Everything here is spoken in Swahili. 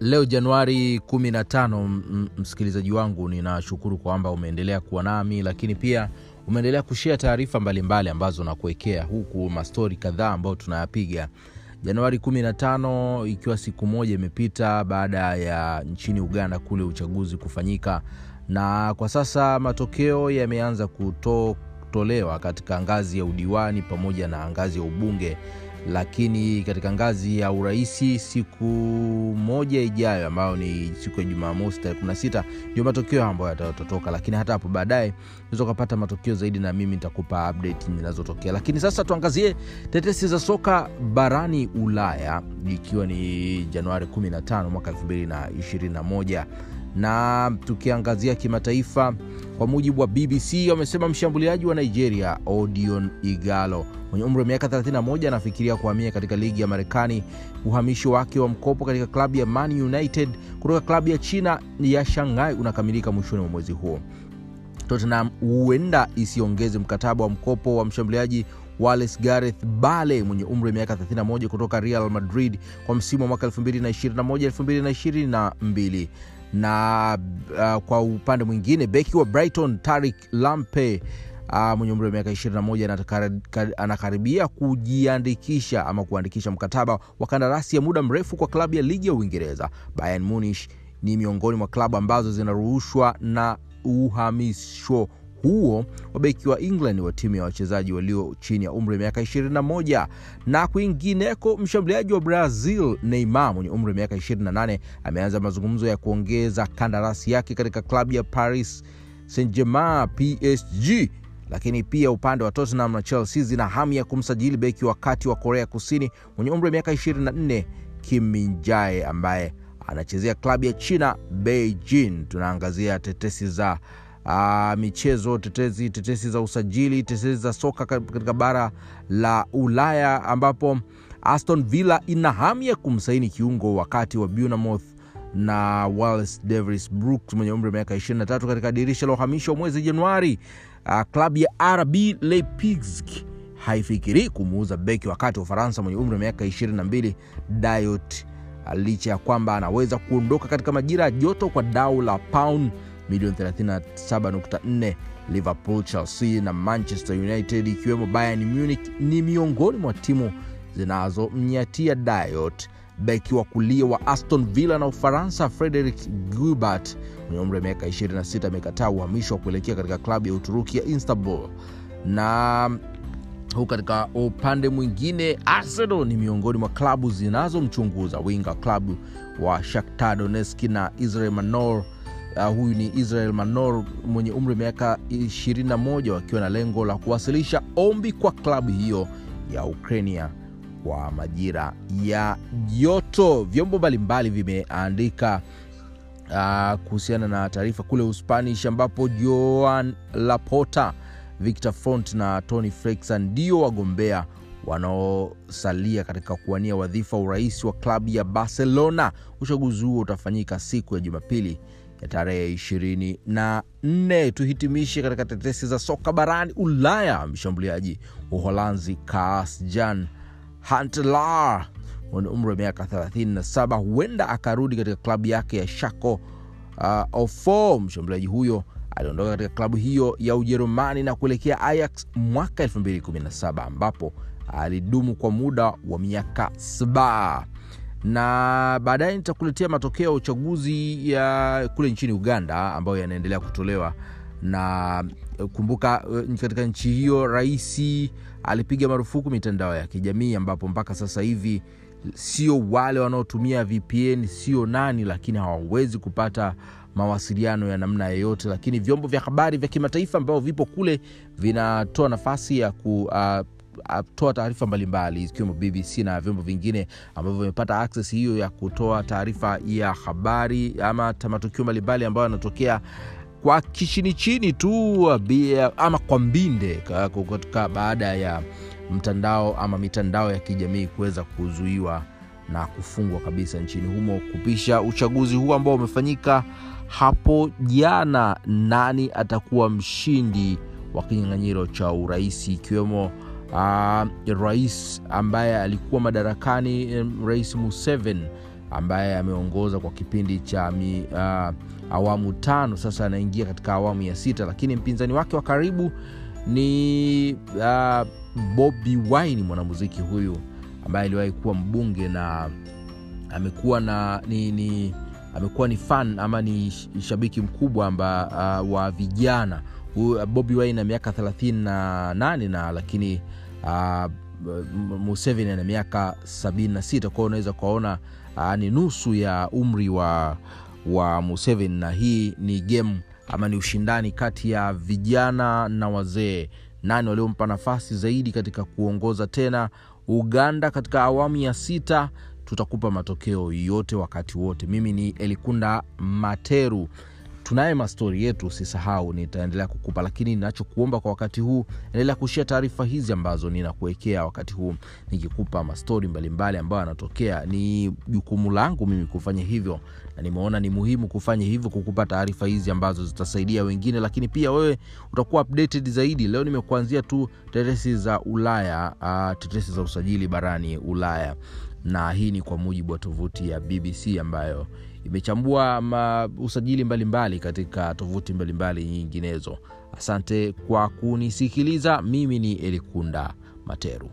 leo januari 15 msikilizaji wangu ninashukuru kwamba umeendelea kuwa nami lakini pia umeendelea kushea taarifa mbalimbali ambazo nakuwekea huku mastori kadhaa ambayo tunayapiga. Januari 15 ikiwa siku moja imepita baada ya nchini uganda kule uchaguzi kufanyika na kwa sasa matokeo yameanza kutolewa katika ngazi ya udiwani pamoja na ngazi ya ubunge lakini katika ngazi ya urahisi siku moja ijayo ambayo ni siku ya jumamosi tarehe 16 ndio matokeo ambayo yatatotoka. Lakini hata hapo baadaye unaweza ukapata matokeo zaidi na mimi nitakupa update zinazotokea. Lakini sasa tuangazie tetesi za soka barani ulaya ikiwa ni januari 15 mwaka 221 na tukiangazia kimataifa kwa mujibu wa bbc wamesema mshambuliaji wa nigeria odion igalo mwenye umri wa miaka 31 anafikiria kuhamia katika ligi ya marekani. Uhamisho wake wa mkopo katika klabu ya man united kutoka klabu ya china ya shanghai unakamilika mwishoni mwa mwezi huo. Tottenham huenda isiongeze mkataba wa mkopo wa mshambuliaji Wallace Gareth Bale mwenye umri wa miaka 31 kutoka Real Madrid kwa msimu wa mwaka 2021-2022 na uh, kwa upande mwingine beki wa Brighton tarik Lampe uh, mwenye umri wa miaka 21 anakaribia kujiandikisha ama kuandikisha mkataba wa kandarasi ya muda mrefu kwa klabu ya ligi ya Uingereza. Bayern Munich ni miongoni mwa klabu ambazo zinaruhushwa na uhamisho huo wa beki wa england wa timu ya wachezaji walio chini ya umri wa miaka 21 na kwingineko mshambuliaji wa brazil neymar mwenye umri wa miaka 28 ameanza mazungumzo ya kuongeza kandarasi yake katika klabu ya paris saint germain psg lakini pia upande wa tottenham na chelsea zina hamu ya kumsajili beki wa kati wa korea kusini mwenye umri wa miaka 24 kim minjae ambaye anachezea klabu ya china beijing. Tunaangazia tetesi za uh, michezo tetezi tetesi za usajili tetesi za soka katika bara la ulaya ambapo aston villa ina hamu ya kumsaini kiungo wakati wa Bournemouth na Wallace Davis Brooks mwenye umri wa miaka 23 katika dirisha la uhamisho wa mwezi Januari. Uh, klabu ya RB Leipzig haifikirii kumuuza beki wakati wa Ufaransa mwenye umri wa miaka 22 Diot licha ya kwamba anaweza kuondoka katika majira ya joto kwa dau la pound milioni 37.4 liverpool chelsea na manchester united ikiwemo bayern munich ni miongoni mwa timu zinazomnyatia diot beki wa kulia wa aston villa na ufaransa Frederic gubert mwenye umri wa miaka 26 amekataa uhamisho wa kuelekea katika klabu ya uturuki ya istanbul. Na huku katika upande mwingine arsenal ni miongoni mwa klabu zinazomchunguza winga klabu wa shakhtar donetsk na israel manor uh, huyu ni israel manor mwenye umri wa miaka 21 wakiwa na lengo la kuwasilisha ombi kwa klabu hiyo ya ukrainia kwa majira ya joto. Vyombo mbalimbali vimeandika uh, kuhusiana na taarifa kule uspanish ambapo joan lapota victor Font na tony frexa ndio wagombea wanaosalia katika kuwania wadhifa wa urais wa klabu ya barcelona. Uchaguzi huo utafanyika siku ya jumapili ya tarehe ishirini na nne. Tuhitimishe katika tetesi za soka barani ulaya mshambuliaji wa uholanzi kaas jan hantlar mwenye umri wa miaka 37 huenda akarudi katika klabu yake ya shako uh, ofo mshambuliaji huyo aliondoka katika klabu hiyo ya ujerumani na kuelekea ayax mwaka 217 ambapo alidumu kwa muda wa miaka saba na baadaye nitakuletea matokeo ya uchaguzi ya kule nchini uganda ambayo yanaendelea kutolewa. Na kumbuka katika nchi hiyo raisi alipiga marufuku mitandao ya kijamii ambapo mpaka sasa hivi sio wale wanaotumia vpn sio nani lakini hawawezi kupata mawasiliano ya namna yeyote. Lakini vyombo vya habari vya kimataifa ambavyo vipo kule vinatoa nafasi ya ku uh, toa taarifa mbalimbali ikiwemo bbc na vyombo vingine ambavyo vimepata access hiyo ya kutoa taarifa ya habari ama matukio mbalimbali ambayo yanatokea kwa kichini chini tu ama kwa mbinde kutoka baada ya mtandao ama mitandao ya kijamii kuweza kuzuiwa na kufungwa kabisa nchini humo kupisha uchaguzi huu ambao umefanyika hapo jana. Nani atakuwa mshindi wa kinyang'anyiro cha urahisi ikiwemo uh, rais ambaye alikuwa madarakani rais Museveni ambaye ameongoza kwa kipindi cha mi, uh, awamu tano. Sasa anaingia katika awamu ya sita lakini mpinzani wake wa karibu ni uh, bobi wine mwanamuziki huyu ambaye aliwahi kuwa mbunge na amekuwa na ni, ni amekuwa ni fan ama ni shabiki mkubwa amba, uh, wa vijana bobi wine na miaka 38 na lakini uh, museveni ana miaka 76 kwao unaweza kuwaona uh, ni nusu ya umri wa wa museveni. Na hii ni game ama ni ushindani kati ya vijana na wazee. Nani waliompa nafasi zaidi katika kuongoza tena uganda katika awamu ya sita? Tutakupa matokeo yote wakati wote. Mimi ni elikunda materu tunaye mastori yetu usisahau nitaendelea kukupa lakini ninachokuomba kwa wakati huu endelea kushia taarifa hizi ambazo ninakuwekea wakati huu. Nikikupa mastori mbalimbali ambayo yanatokea ni jukumu langu mimi kufanya hivyo na nimeona ni muhimu kufanya hivyo kukupa taarifa hizi ambazo zitasaidia wengine lakini pia wewe utakuwa updated zaidi. Leo nimekuanzia tu tetesi za ulaya uh, tetesi za usajili barani ulaya. Na hii ni kwa mujibu wa tovuti ya bbc ambayo imechambua usajili mbalimbali mbali katika tovuti mbalimbali nyinginezo. Asante kwa kunisikiliza. Mimi ni elikunda materu